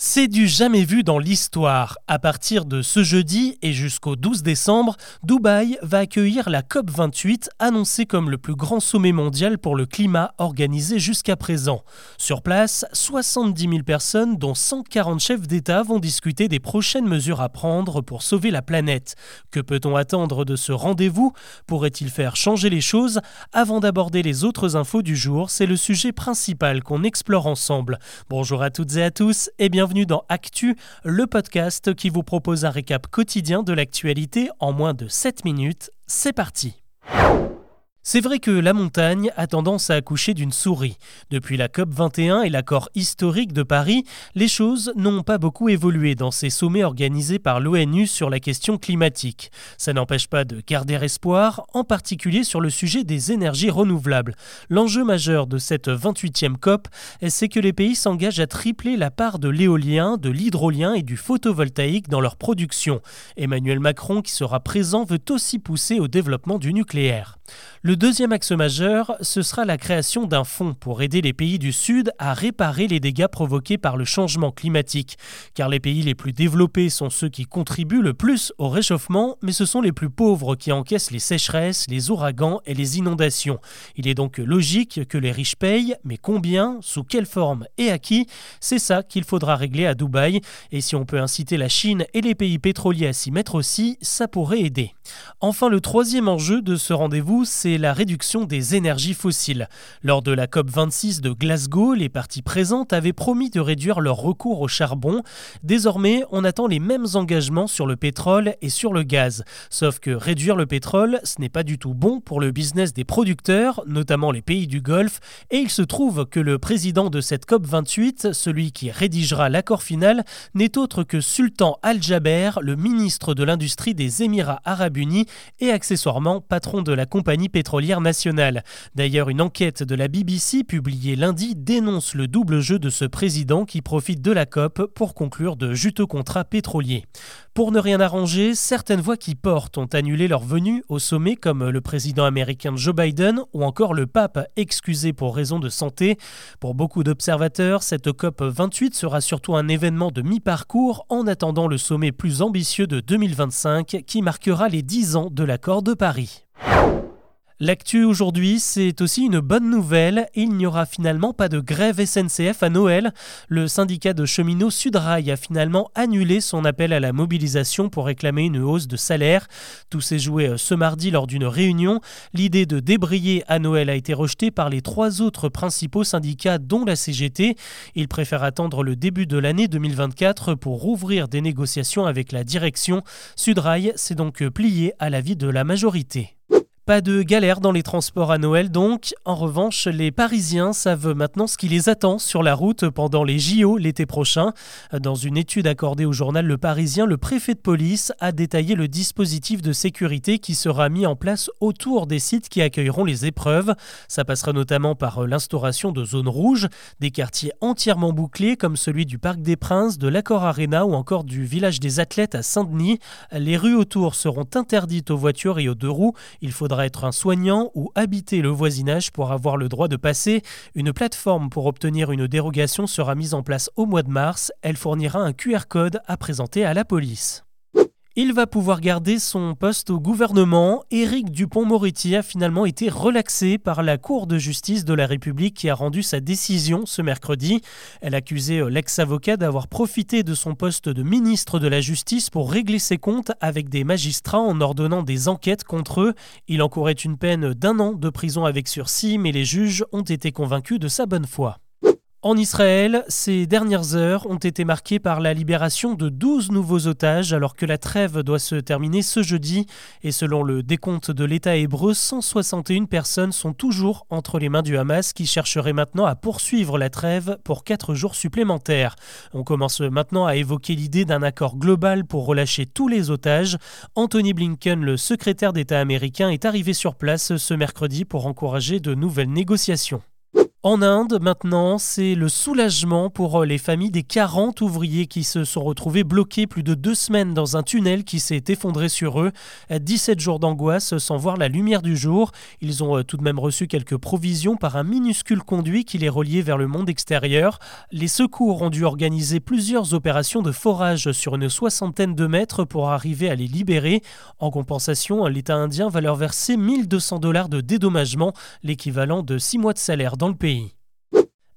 C'est du jamais vu dans l'histoire. À partir de ce jeudi et jusqu'au 12 décembre, Dubaï va accueillir la COP28, annoncée comme le plus grand sommet mondial pour le climat organisé jusqu'à présent. Sur place, 70 000 personnes, dont 140 chefs d'État, vont discuter des prochaines mesures à prendre pour sauver la planète. Que peut-on attendre de ce rendez-vous? Pourrait-il faire changer les choses? Avant d'aborder les autres infos du jour, c'est le sujet principal qu'on explore ensemble. Bonjour à toutes et à tous et bienvenue bienvenue dans Actu, le podcast qui vous propose un récap quotidien de l'actualité en moins de 7 minutes. C'est parti c'est vrai que la montagne a tendance à accoucher d'une souris. Depuis la COP 21 et l'accord historique de Paris, les choses n'ont pas beaucoup évolué dans ces sommets organisés par l'ONU sur la question climatique. Ça n'empêche pas de garder espoir, en particulier sur le sujet des énergies renouvelables. L'enjeu majeur de cette 28e COP, c'est que les pays s'engagent à tripler la part de l'éolien, de l'hydrolien et du photovoltaïque dans leur production. Emmanuel Macron, qui sera présent, veut aussi pousser au développement du nucléaire. Le deuxième axe majeur, ce sera la création d'un fonds pour aider les pays du Sud à réparer les dégâts provoqués par le changement climatique. Car les pays les plus développés sont ceux qui contribuent le plus au réchauffement, mais ce sont les plus pauvres qui encaissent les sécheresses, les ouragans et les inondations. Il est donc logique que les riches payent, mais combien, sous quelle forme et à qui? C'est ça qu'il faudra régler à Dubaï. Et si on peut inciter la Chine et les pays pétroliers à s'y mettre aussi, ça pourrait aider. Enfin, le troisième enjeu de ce rendez-vous, c'est la réduction des énergies fossiles. Lors de la COP26 de Glasgow, les parties présentes avaient promis de réduire leur recours au charbon. Désormais, on attend les mêmes engagements sur le pétrole et sur le gaz. Sauf que réduire le pétrole, ce n'est pas du tout bon pour le business des producteurs, notamment les pays du Golfe, et il se trouve que le président de cette COP28, celui qui rédigera l'accord final, n'est autre que Sultan Al-Jaber, le ministre de l'Industrie des Émirats arabes unis et accessoirement patron de la compagnie pétrolière nationale. D'ailleurs, une enquête de la BBC publiée lundi dénonce le double jeu de ce président qui profite de la COP pour conclure de juteux contrats pétroliers. Pour ne rien arranger, certaines voix qui portent ont annulé leur venue au sommet comme le président américain Joe Biden ou encore le pape excusé pour raison de santé. Pour beaucoup d'observateurs, cette COP 28 sera surtout un événement de mi-parcours en attendant le sommet plus ambitieux de 2025 qui marquera les 10 ans de l'accord de Paris. L'actu aujourd'hui, c'est aussi une bonne nouvelle. Il n'y aura finalement pas de grève SNCF à Noël. Le syndicat de cheminots Sudrail a finalement annulé son appel à la mobilisation pour réclamer une hausse de salaire. Tout s'est joué euh, ce mardi lors d'une réunion. L'idée de débrayer à Noël a été rejetée par les trois autres principaux syndicats, dont la CGT. Ils préfèrent attendre le début de l'année 2024 pour rouvrir des négociations avec la direction. Sudrail s'est donc plié à l'avis de la majorité. Pas de galère dans les transports à Noël donc. En revanche, les Parisiens savent maintenant ce qui les attend sur la route pendant les JO l'été prochain. Dans une étude accordée au journal Le Parisien, le préfet de police a détaillé le dispositif de sécurité qui sera mis en place autour des sites qui accueilleront les épreuves. Ça passera notamment par l'instauration de zones rouges, des quartiers entièrement bouclés comme celui du Parc des Princes, de l'Accor Arena ou encore du village des athlètes à Saint-Denis. Les rues autour seront interdites aux voitures et aux deux roues. Il faudra être un soignant ou habiter le voisinage pour avoir le droit de passer. Une plateforme pour obtenir une dérogation sera mise en place au mois de mars. Elle fournira un QR code à présenter à la police. Il va pouvoir garder son poste au gouvernement. Éric Dupont-Moretti a finalement été relaxé par la Cour de justice de la République qui a rendu sa décision ce mercredi. Elle accusait euh, l'ex-avocat d'avoir profité de son poste de ministre de la Justice pour régler ses comptes avec des magistrats en ordonnant des enquêtes contre eux. Il encourait une peine d'un an de prison avec sursis, mais les juges ont été convaincus de sa bonne foi. En Israël, ces dernières heures ont été marquées par la libération de 12 nouveaux otages alors que la trêve doit se terminer ce jeudi. Et selon le décompte de l'État hébreu, 161 personnes sont toujours entre les mains du Hamas qui chercherait maintenant à poursuivre la trêve pour 4 jours supplémentaires. On commence maintenant à évoquer l'idée d'un accord global pour relâcher tous les otages. Anthony Blinken, le secrétaire d'État américain, est arrivé sur place ce mercredi pour encourager de nouvelles négociations. En Inde, maintenant, c'est le soulagement pour euh, les familles des 40 ouvriers qui se sont retrouvés bloqués plus de deux semaines dans un tunnel qui s'est effondré sur eux. 17 jours d'angoisse sans voir la lumière du jour. Ils ont euh, tout de même reçu quelques provisions par un minuscule conduit qui les reliait vers le monde extérieur. Les secours ont dû organiser plusieurs opérations de forage sur une soixantaine de mètres pour arriver à les libérer. En compensation, l'État indien va leur verser 1200 dollars de dédommagement, l'équivalent de 6 mois de salaire dans le pays.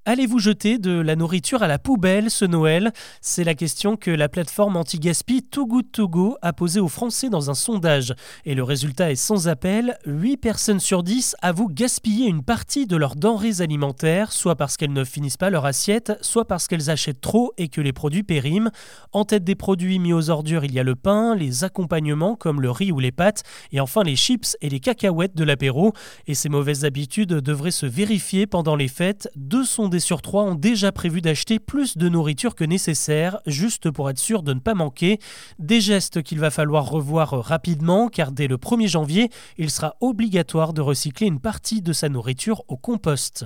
Allez-vous jeter de la nourriture à la poubelle ce Noël? C'est la question que la plateforme anti-gaspi Too Good To Go a posée aux Français dans un sondage. Et le résultat est sans appel 8 personnes sur 10 avouent gaspiller une partie de leurs denrées alimentaires, soit parce qu'elles ne finissent pas leur assiette, soit parce qu'elles achètent trop et que les produits périment. En tête des produits mis aux ordures, il y a le pain, les accompagnements comme le riz ou les pâtes, et enfin les chips et les cacahuètes de l'apéro. Et ces mauvaises habitudes devraient se vérifier pendant les fêtes. Sur trois ont déjà prévu d'acheter plus de nourriture que nécessaire, juste pour être sûr de ne pas manquer. Des gestes qu'il va falloir revoir rapidement, car dès le 1er janvier, il sera obligatoire de recycler une partie de sa nourriture au compost.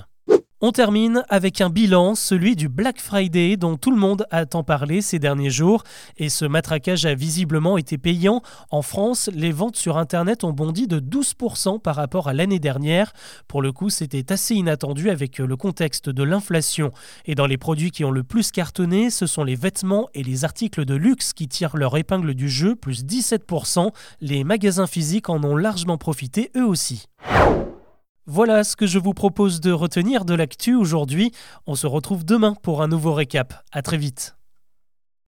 On termine avec un bilan, celui du Black Friday dont tout le monde a tant parlé ces derniers jours. Et ce matraquage a visiblement été payant. En France, les ventes sur Internet ont bondi de 12% par rapport à l'année dernière. Pour le coup, c'était assez inattendu avec le contexte de l'inflation. Et dans les produits qui ont le plus cartonné, ce sont les vêtements et les articles de luxe qui tirent leur épingle du jeu, plus 17%. Les magasins physiques en ont largement profité eux aussi. Voilà ce que je vous propose de retenir de l'actu aujourd'hui. On se retrouve demain pour un nouveau récap. À très vite.